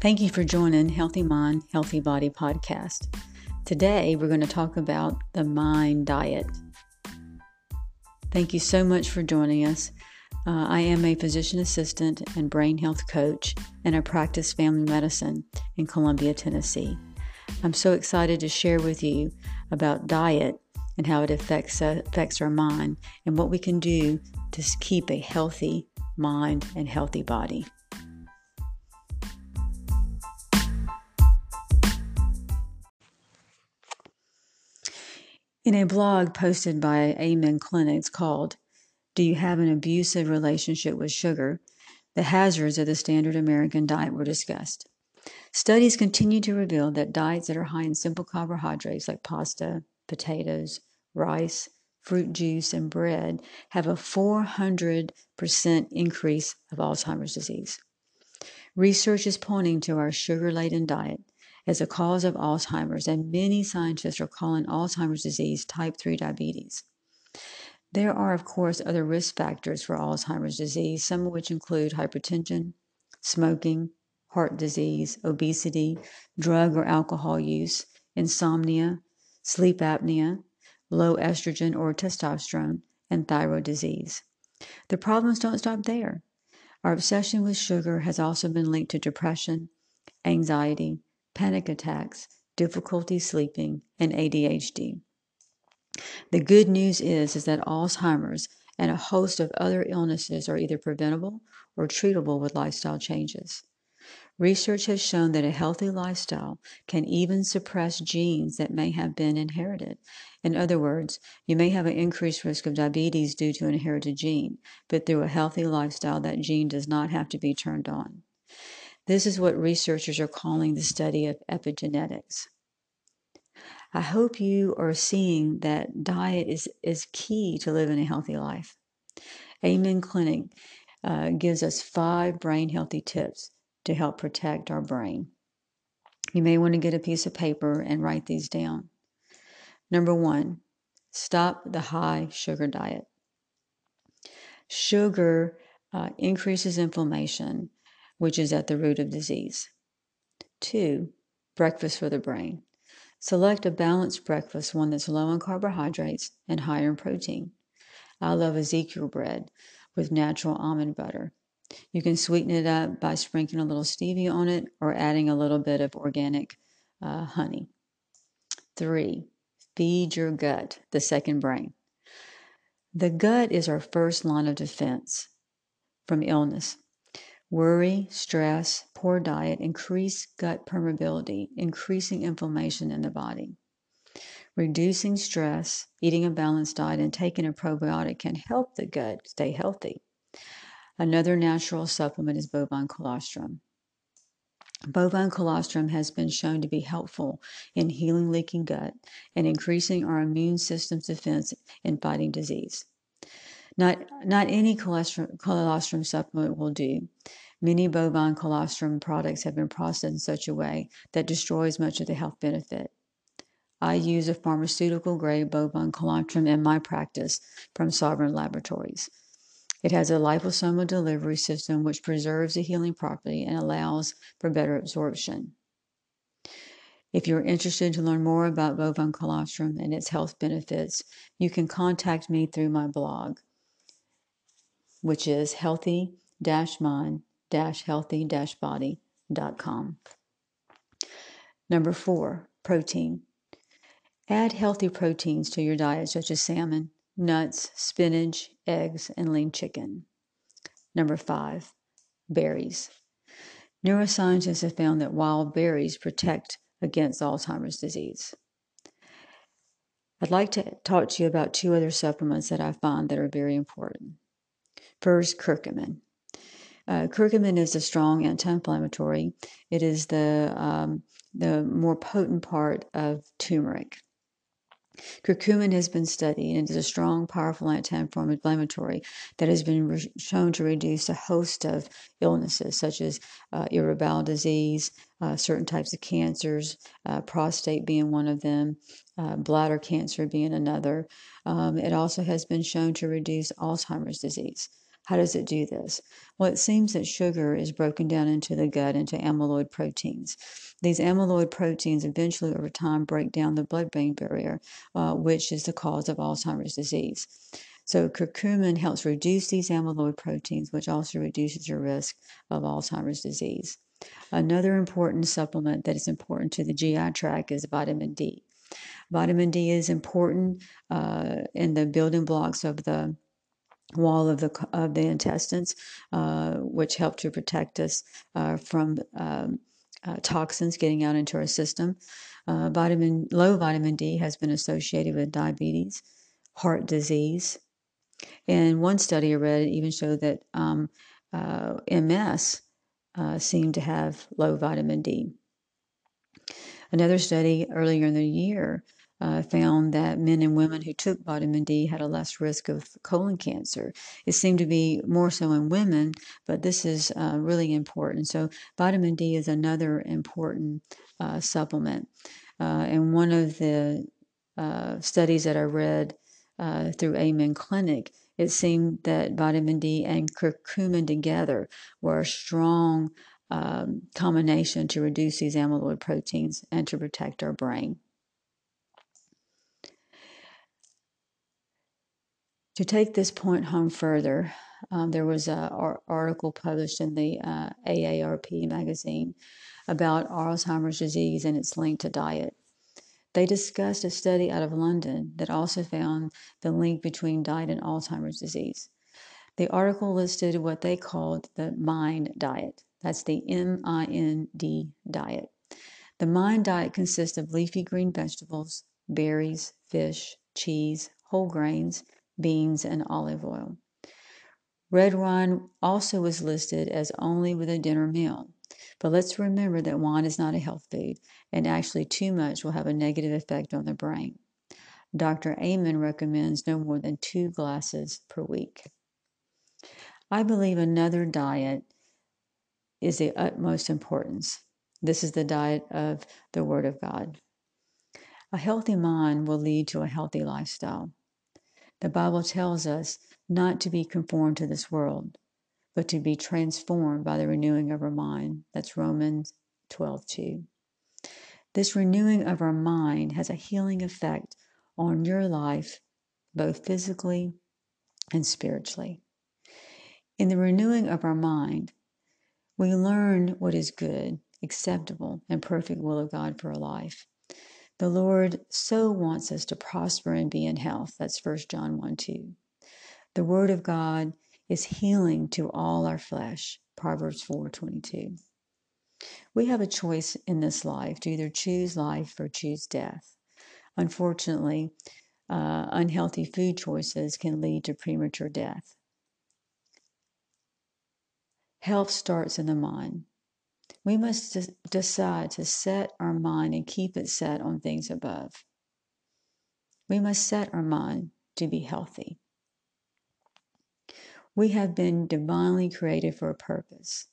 Thank you for joining Healthy Mind, Healthy Body podcast. Today, we're going to talk about the mind diet. Thank you so much for joining us. Uh, I am a physician assistant and brain health coach, and I practice family medicine in Columbia, Tennessee. I'm so excited to share with you about diet and how it affects, uh, affects our mind and what we can do to keep a healthy mind and healthy body. In a blog posted by Amen Clinics called Do You Have an Abusive Relationship with Sugar? the hazards of the standard American diet were discussed. Studies continue to reveal that diets that are high in simple carbohydrates like pasta, potatoes, rice, fruit juice, and bread have a 400% increase of Alzheimer's disease. Research is pointing to our sugar laden diet as a cause of Alzheimer's, and many scientists are calling Alzheimer's disease type 3 diabetes. There are, of course, other risk factors for Alzheimer's disease, some of which include hypertension, smoking, heart disease, obesity, drug or alcohol use, insomnia, sleep apnea, low estrogen or testosterone, and thyroid disease. The problems don't stop there. Our obsession with sugar has also been linked to depression, anxiety, panic attacks, difficulty sleeping, and ADHD. The good news is, is that Alzheimer's and a host of other illnesses are either preventable or treatable with lifestyle changes. Research has shown that a healthy lifestyle can even suppress genes that may have been inherited. In other words, you may have an increased risk of diabetes due to an inherited gene, but through a healthy lifestyle, that gene does not have to be turned on. This is what researchers are calling the study of epigenetics. I hope you are seeing that diet is, is key to living a healthy life. Amen Clinic uh, gives us five brain healthy tips to help protect our brain. You may want to get a piece of paper and write these down. Number one, stop the high sugar diet. Sugar uh, increases inflammation which is at the root of disease. Two, breakfast for the brain. Select a balanced breakfast, one that's low in carbohydrates and higher in protein. I love Ezekiel bread with natural almond butter. You can sweeten it up by sprinkling a little stevia on it or adding a little bit of organic uh, honey. Three, feed your gut, the second brain. The gut is our first line of defense from illness. Worry, stress, poor diet increase gut permeability, increasing inflammation in the body. Reducing stress, eating a balanced diet, and taking a probiotic can help the gut stay healthy. Another natural supplement is bovine colostrum. Bovine colostrum has been shown to be helpful in healing leaking gut and increasing our immune system's defense in fighting disease. Not, not any colostrum, colostrum supplement will do. Many bovine colostrum products have been processed in such a way that destroys much of the health benefit. I use a pharmaceutical grade bovine colostrum in my practice from Sovereign Laboratories. It has a liposomal delivery system which preserves the healing property and allows for better absorption. If you're interested to learn more about bovine colostrum and its health benefits, you can contact me through my blog which is healthy mind healthy body.com. Number four, protein. Add healthy proteins to your diet, such as salmon, nuts, spinach, eggs, and lean chicken. Number five, berries. Neuroscientists have found that wild berries protect against Alzheimer's disease. I'd like to talk to you about two other supplements that I find that are very important. First, curcumin. Uh, curcumin is a strong anti-inflammatory. It is the um, the more potent part of turmeric. Curcumin has been studied and is a strong, powerful anti-inflammatory that has been re- shown to reduce a host of illnesses such as uh, irritable disease, uh, certain types of cancers, uh, prostate being one of them, uh, bladder cancer being another. Um, it also has been shown to reduce Alzheimer's disease. How does it do this? Well, it seems that sugar is broken down into the gut into amyloid proteins. These amyloid proteins eventually, over time, break down the blood brain barrier, uh, which is the cause of Alzheimer's disease. So, curcumin helps reduce these amyloid proteins, which also reduces your risk of Alzheimer's disease. Another important supplement that is important to the GI tract is vitamin D. Vitamin D is important uh, in the building blocks of the wall of the of the intestines, uh, which help to protect us uh, from um, uh, toxins getting out into our system. Uh, vitamin low vitamin D has been associated with diabetes, heart disease, and one study I read even showed that um, uh, MS seemed to have low vitamin D. Another study earlier in the year uh, found that men and women who took vitamin D had a less risk of colon cancer. It seemed to be more so in women, but this is uh, really important. So, vitamin D is another important uh, supplement. Uh, and one of the uh, studies that I read uh, through Amen Clinic, it seemed that vitamin D and curcumin together were a strong um, combination to reduce these amyloid proteins and to protect our brain. To take this point home further, um, there was an article published in the uh, AARP magazine about Alzheimer's disease and its link to diet. They discussed a study out of London that also found the link between diet and Alzheimer's disease. The article listed what they called the MIND diet. That's the M I N D diet. The MIND diet consists of leafy green vegetables, berries, fish, cheese, whole grains, beans, and olive oil. Red wine also was listed as only with a dinner meal. But let's remember that wine is not a health food, and actually, too much will have a negative effect on the brain. Dr. Amen recommends no more than two glasses per week. I believe another diet is the utmost importance. This is the diet of the Word of God. A healthy mind will lead to a healthy lifestyle. The Bible tells us not to be conformed to this world, but to be transformed by the renewing of our mind. That's Romans 12 2. This renewing of our mind has a healing effect on your life, both physically and spiritually. In the renewing of our mind, we learn what is good, acceptable, and perfect will of God for our life. The Lord so wants us to prosper and be in health. That's 1 John 1 2. The Word of God is healing to all our flesh. Proverbs 4 22. We have a choice in this life to either choose life or choose death. Unfortunately, uh, unhealthy food choices can lead to premature death. Health starts in the mind. We must decide to set our mind and keep it set on things above. We must set our mind to be healthy. We have been divinely created for a purpose.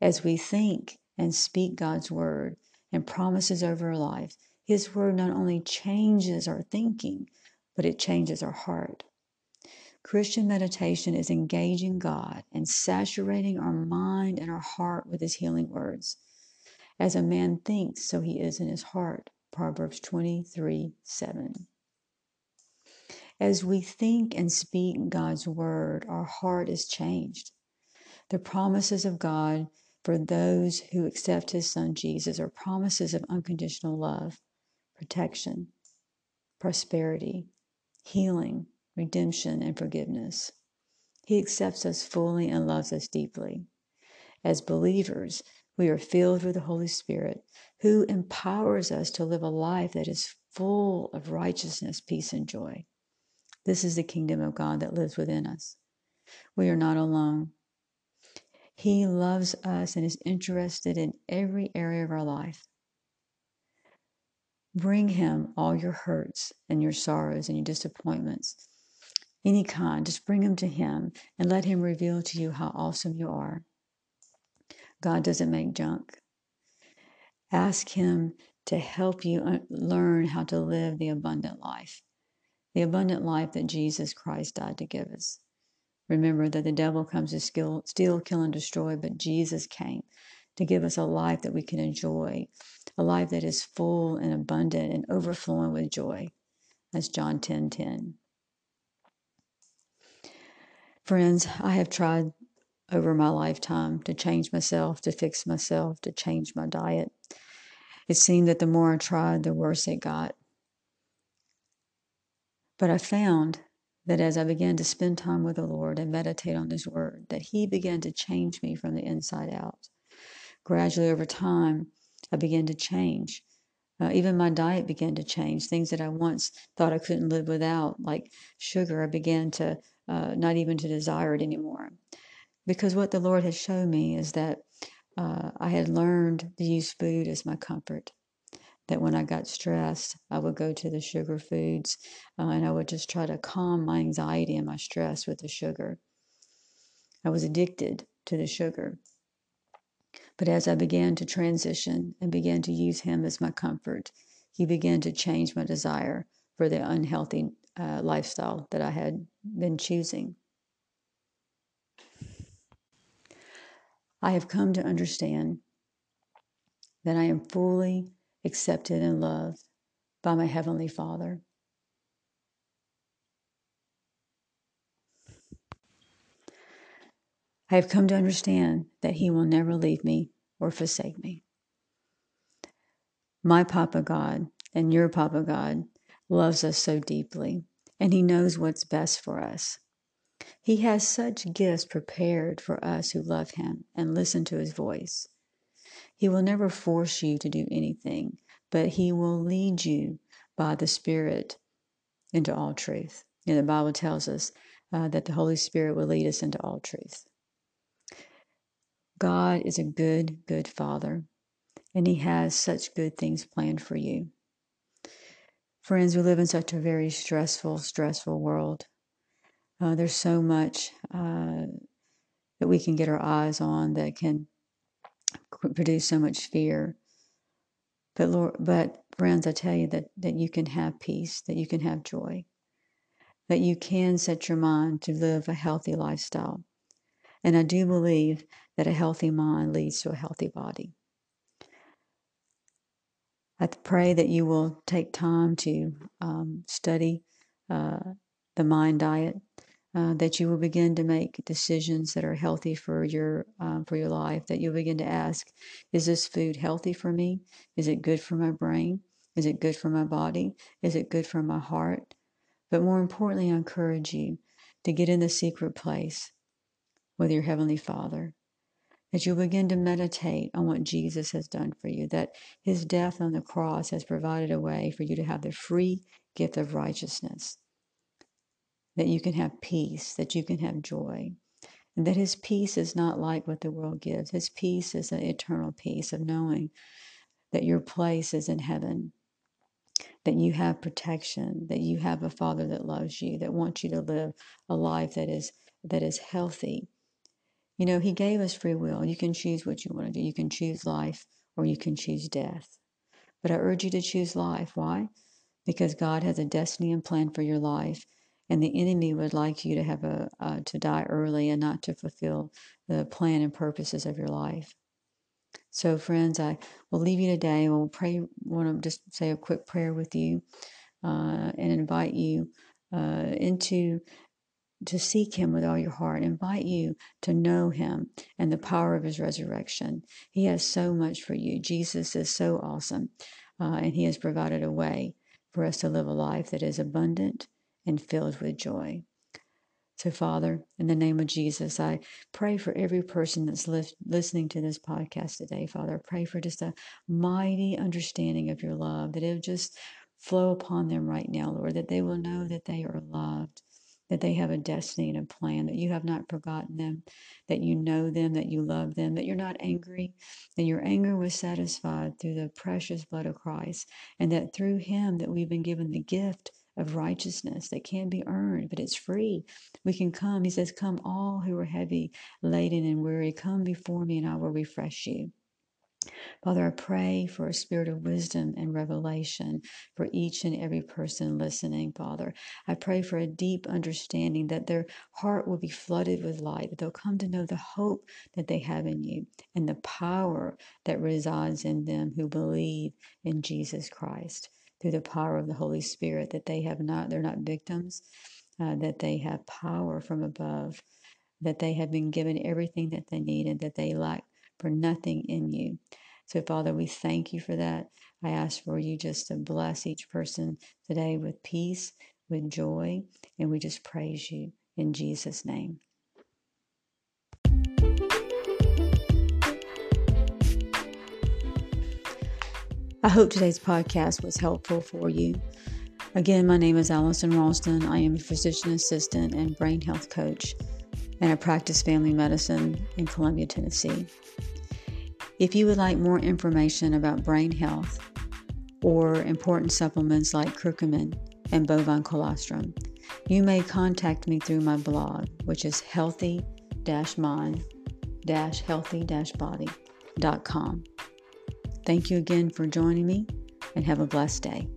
As we think and speak God's word and promises over our life, His word not only changes our thinking, but it changes our heart. Christian meditation is engaging God and saturating our mind and our heart with His healing words. As a man thinks, so he is in his heart. Proverbs 23 7. As we think and speak God's word, our heart is changed. The promises of God for those who accept His Son Jesus are promises of unconditional love, protection, prosperity, healing, redemption, and forgiveness. He accepts us fully and loves us deeply. As believers, we are filled with the Holy Spirit, who empowers us to live a life that is full of righteousness, peace, and joy. This is the kingdom of God that lives within us. We are not alone. He loves us and is interested in every area of our life. Bring Him all your hurts and your sorrows and your disappointments any kind, just bring them to Him and let Him reveal to you how awesome you are. God doesn't make junk. Ask Him to help you learn how to live the abundant life, the abundant life that Jesus Christ died to give us. Remember that the devil comes to steal, steal, kill, and destroy, but Jesus came to give us a life that we can enjoy, a life that is full and abundant and overflowing with joy. That's John 10 10. Friends, I have tried over my lifetime to change myself, to fix myself, to change my diet. It seemed that the more I tried, the worse it got. But I found that as I began to spend time with the Lord and meditate on His Word, that He began to change me from the inside out. Gradually, over time, I began to change. Uh, even my diet began to change. Things that I once thought I couldn't live without, like sugar, I began to uh, not even to desire it anymore. Because what the Lord has shown me is that uh, I had learned to use food as my comfort. That when I got stressed, I would go to the sugar foods uh, and I would just try to calm my anxiety and my stress with the sugar. I was addicted to the sugar. But as I began to transition and began to use Him as my comfort, He began to change my desire for the unhealthy uh, lifestyle that I had been choosing. I have come to understand that I am fully accepted and loved by my Heavenly Father. I have come to understand that He will never leave me or forsake me. My Papa God and your Papa God loves us so deeply, and He knows what's best for us. He has such gifts prepared for us who love Him and listen to His voice. He will never force you to do anything, but He will lead you by the Spirit into all truth. And the Bible tells us uh, that the Holy Spirit will lead us into all truth. God is a good, good Father, and He has such good things planned for you. Friends, we live in such a very stressful, stressful world. Uh, there's so much uh, that we can get our eyes on that can produce so much fear. But Lord, but friends, I tell you that that you can have peace, that you can have joy, that you can set your mind to live a healthy lifestyle. And I do believe that a healthy mind leads to a healthy body. I pray that you will take time to um, study uh, the mind diet, uh, that you will begin to make decisions that are healthy for your um, for your life. That you'll begin to ask, is this food healthy for me? Is it good for my brain? Is it good for my body? Is it good for my heart? But more importantly, I encourage you to get in the secret place with your Heavenly Father that you'll begin to meditate on what Jesus has done for you, that his death on the cross has provided a way for you to have the free gift of righteousness, that you can have peace, that you can have joy, and that his peace is not like what the world gives. His peace is an eternal peace of knowing that your place is in heaven. That you have protection, that you have a father that loves you, that wants you to live a life that is that is healthy, you know, He gave us free will. You can choose what you want to do. You can choose life or you can choose death. But I urge you to choose life. Why? Because God has a destiny and plan for your life. And the enemy would like you to have a uh, to die early and not to fulfill the plan and purposes of your life. So, friends, I will leave you today. We'll pray. Want to just say a quick prayer with you uh, and invite you uh, into to seek him with all your heart, invite you to know him and the power of his resurrection. He has so much for you. Jesus is so awesome, uh, and he has provided a way for us to live a life that is abundant and filled with joy. So, Father, in the name of Jesus, I pray for every person that's li- listening to this podcast today, Father. I pray for just a mighty understanding of your love, that it will just flow upon them right now, Lord, that they will know that they are loved that they have a destiny and a plan, that you have not forgotten them, that you know them, that you love them, that you're not angry, that your anger was satisfied through the precious blood of Christ, and that through him that we've been given the gift of righteousness that can be earned, but it's free. We can come. He says, Come all who are heavy, laden, and weary, come before me, and I will refresh you. Father, I pray for a spirit of wisdom and revelation for each and every person listening, Father. I pray for a deep understanding that their heart will be flooded with light, that they'll come to know the hope that they have in you and the power that resides in them who believe in Jesus Christ through the power of the Holy Spirit, that they have not, they're not victims, uh, that they have power from above, that they have been given everything that they need and that they lack for nothing in you. So, Father, we thank you for that. I ask for you just to bless each person today with peace, with joy, and we just praise you in Jesus' name. I hope today's podcast was helpful for you. Again, my name is Allison Ralston. I am a physician assistant and brain health coach, and I practice family medicine in Columbia, Tennessee. If you would like more information about brain health or important supplements like curcumin and bovine colostrum, you may contact me through my blog, which is healthy-mind-healthy-body.com. Thank you again for joining me and have a blessed day.